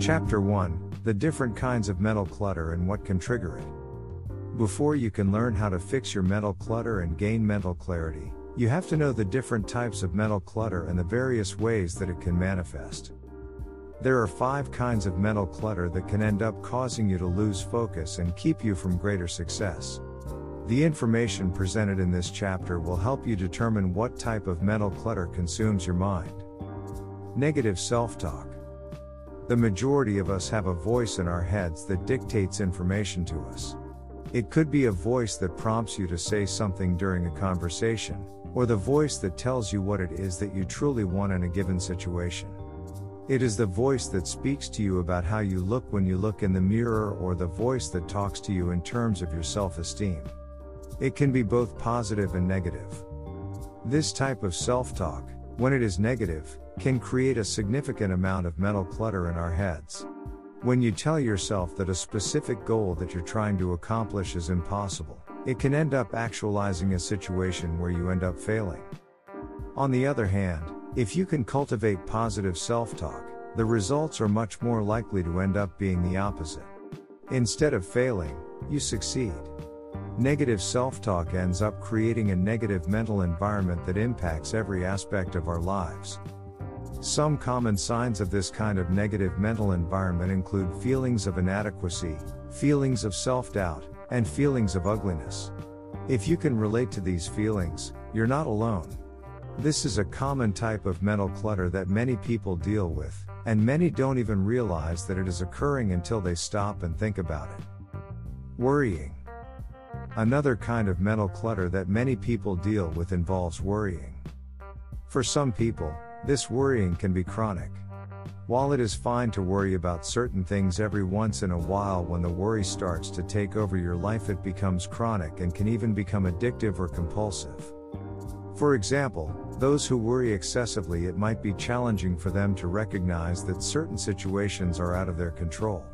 Chapter 1 The different kinds of mental clutter and what can trigger it. Before you can learn how to fix your mental clutter and gain mental clarity, you have to know the different types of mental clutter and the various ways that it can manifest. There are five kinds of mental clutter that can end up causing you to lose focus and keep you from greater success. The information presented in this chapter will help you determine what type of mental clutter consumes your mind. Negative self talk. The majority of us have a voice in our heads that dictates information to us. It could be a voice that prompts you to say something during a conversation, or the voice that tells you what it is that you truly want in a given situation. It is the voice that speaks to you about how you look when you look in the mirror, or the voice that talks to you in terms of your self esteem. It can be both positive and negative. This type of self talk, when it is negative, can create a significant amount of mental clutter in our heads. When you tell yourself that a specific goal that you're trying to accomplish is impossible, it can end up actualizing a situation where you end up failing. On the other hand, if you can cultivate positive self talk, the results are much more likely to end up being the opposite. Instead of failing, you succeed. Negative self talk ends up creating a negative mental environment that impacts every aspect of our lives. Some common signs of this kind of negative mental environment include feelings of inadequacy, feelings of self doubt, and feelings of ugliness. If you can relate to these feelings, you're not alone. This is a common type of mental clutter that many people deal with, and many don't even realize that it is occurring until they stop and think about it. Worrying. Another kind of mental clutter that many people deal with involves worrying. For some people, this worrying can be chronic. While it is fine to worry about certain things every once in a while, when the worry starts to take over your life, it becomes chronic and can even become addictive or compulsive. For example, those who worry excessively, it might be challenging for them to recognize that certain situations are out of their control.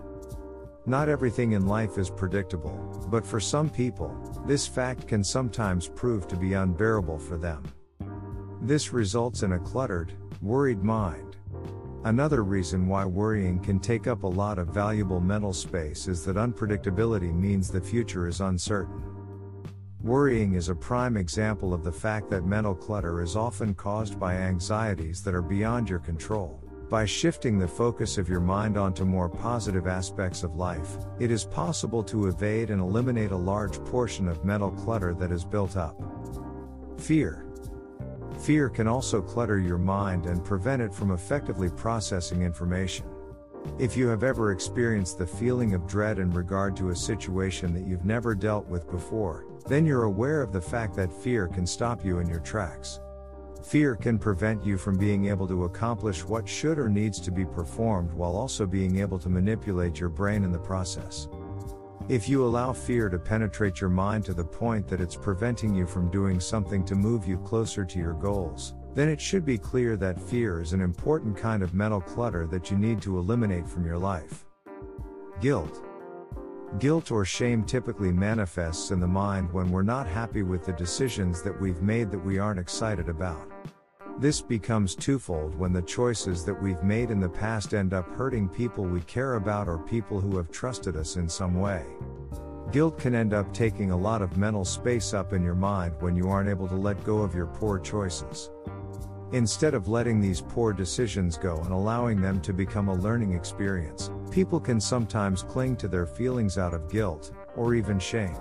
Not everything in life is predictable, but for some people, this fact can sometimes prove to be unbearable for them. This results in a cluttered, worried mind. Another reason why worrying can take up a lot of valuable mental space is that unpredictability means the future is uncertain. Worrying is a prime example of the fact that mental clutter is often caused by anxieties that are beyond your control. By shifting the focus of your mind onto more positive aspects of life, it is possible to evade and eliminate a large portion of mental clutter that is built up. Fear. Fear can also clutter your mind and prevent it from effectively processing information. If you have ever experienced the feeling of dread in regard to a situation that you've never dealt with before, then you're aware of the fact that fear can stop you in your tracks. Fear can prevent you from being able to accomplish what should or needs to be performed while also being able to manipulate your brain in the process. If you allow fear to penetrate your mind to the point that it's preventing you from doing something to move you closer to your goals, then it should be clear that fear is an important kind of mental clutter that you need to eliminate from your life. Guilt. Guilt or shame typically manifests in the mind when we're not happy with the decisions that we've made that we aren't excited about. This becomes twofold when the choices that we've made in the past end up hurting people we care about or people who have trusted us in some way. Guilt can end up taking a lot of mental space up in your mind when you aren't able to let go of your poor choices. Instead of letting these poor decisions go and allowing them to become a learning experience, people can sometimes cling to their feelings out of guilt, or even shame.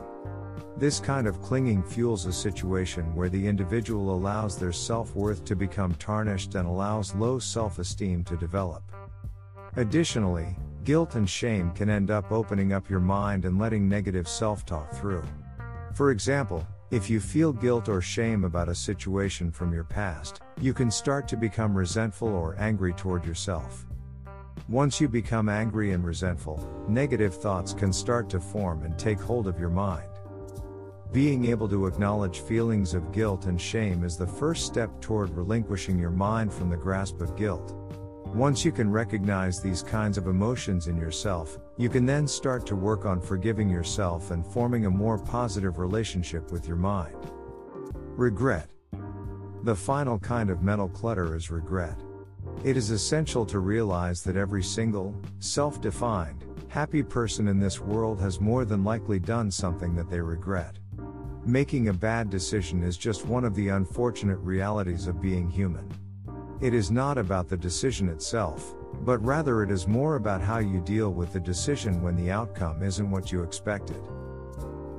This kind of clinging fuels a situation where the individual allows their self worth to become tarnished and allows low self esteem to develop. Additionally, guilt and shame can end up opening up your mind and letting negative self talk through. For example, if you feel guilt or shame about a situation from your past, you can start to become resentful or angry toward yourself. Once you become angry and resentful, negative thoughts can start to form and take hold of your mind. Being able to acknowledge feelings of guilt and shame is the first step toward relinquishing your mind from the grasp of guilt. Once you can recognize these kinds of emotions in yourself, you can then start to work on forgiving yourself and forming a more positive relationship with your mind. Regret. The final kind of mental clutter is regret. It is essential to realize that every single, self defined, happy person in this world has more than likely done something that they regret. Making a bad decision is just one of the unfortunate realities of being human. It is not about the decision itself, but rather it is more about how you deal with the decision when the outcome isn't what you expected.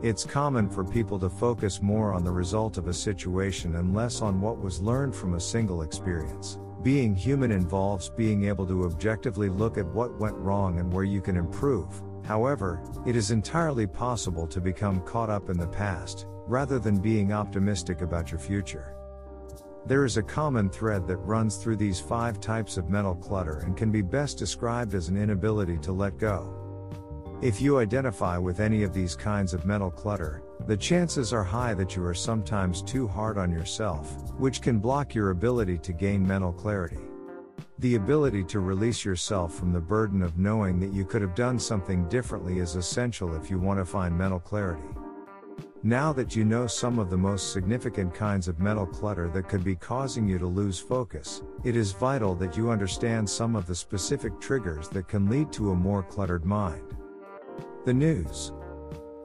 It's common for people to focus more on the result of a situation and less on what was learned from a single experience. Being human involves being able to objectively look at what went wrong and where you can improve. However, it is entirely possible to become caught up in the past, rather than being optimistic about your future. There is a common thread that runs through these five types of mental clutter and can be best described as an inability to let go. If you identify with any of these kinds of mental clutter, the chances are high that you are sometimes too hard on yourself, which can block your ability to gain mental clarity. The ability to release yourself from the burden of knowing that you could have done something differently is essential if you want to find mental clarity. Now that you know some of the most significant kinds of mental clutter that could be causing you to lose focus, it is vital that you understand some of the specific triggers that can lead to a more cluttered mind. The news.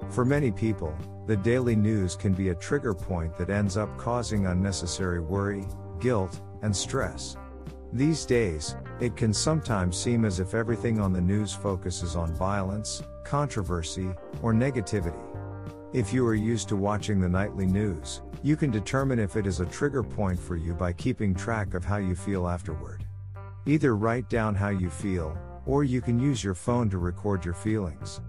For many people, the daily news can be a trigger point that ends up causing unnecessary worry, guilt, and stress. These days, it can sometimes seem as if everything on the news focuses on violence, controversy, or negativity. If you are used to watching the nightly news, you can determine if it is a trigger point for you by keeping track of how you feel afterward. Either write down how you feel, or you can use your phone to record your feelings.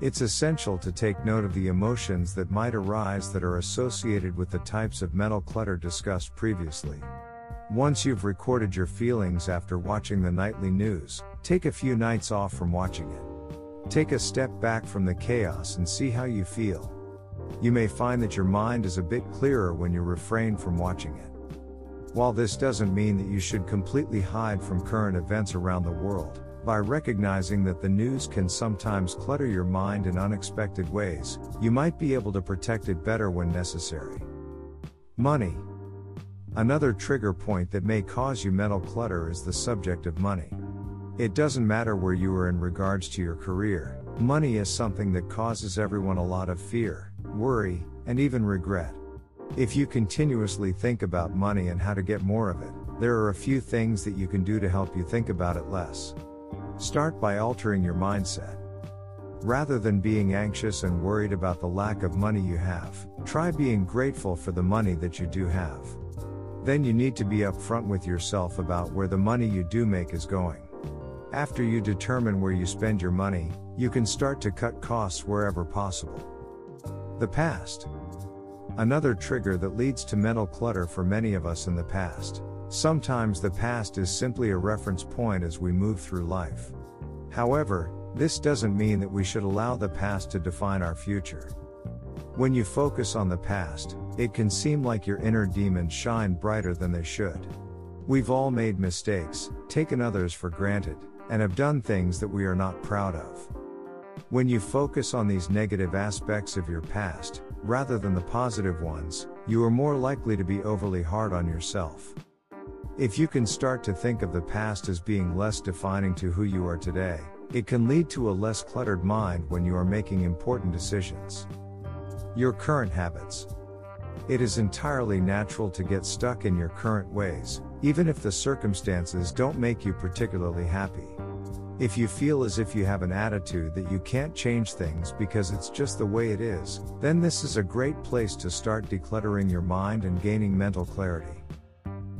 It's essential to take note of the emotions that might arise that are associated with the types of mental clutter discussed previously. Once you've recorded your feelings after watching the nightly news, take a few nights off from watching it. Take a step back from the chaos and see how you feel. You may find that your mind is a bit clearer when you refrain from watching it. While this doesn't mean that you should completely hide from current events around the world, by recognizing that the news can sometimes clutter your mind in unexpected ways, you might be able to protect it better when necessary. Money. Another trigger point that may cause you mental clutter is the subject of money. It doesn't matter where you are in regards to your career, money is something that causes everyone a lot of fear worry, and even regret. If you continuously think about money and how to get more of it, there are a few things that you can do to help you think about it less. Start by altering your mindset. Rather than being anxious and worried about the lack of money you have, try being grateful for the money that you do have. Then you need to be upfront with yourself about where the money you do make is going. After you determine where you spend your money, you can start to cut costs wherever possible. The past. Another trigger that leads to mental clutter for many of us in the past. Sometimes the past is simply a reference point as we move through life. However, this doesn't mean that we should allow the past to define our future. When you focus on the past, it can seem like your inner demons shine brighter than they should. We've all made mistakes, taken others for granted, and have done things that we are not proud of. When you focus on these negative aspects of your past, rather than the positive ones, you are more likely to be overly hard on yourself. If you can start to think of the past as being less defining to who you are today, it can lead to a less cluttered mind when you are making important decisions. Your current habits. It is entirely natural to get stuck in your current ways, even if the circumstances don't make you particularly happy. If you feel as if you have an attitude that you can't change things because it's just the way it is, then this is a great place to start decluttering your mind and gaining mental clarity.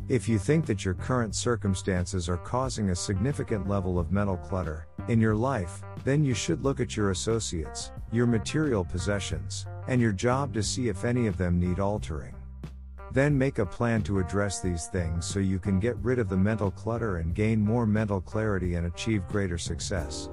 If you think that your current circumstances are causing a significant level of mental clutter in your life, then you should look at your associates, your material possessions, and your job to see if any of them need altering. Then make a plan to address these things so you can get rid of the mental clutter and gain more mental clarity and achieve greater success.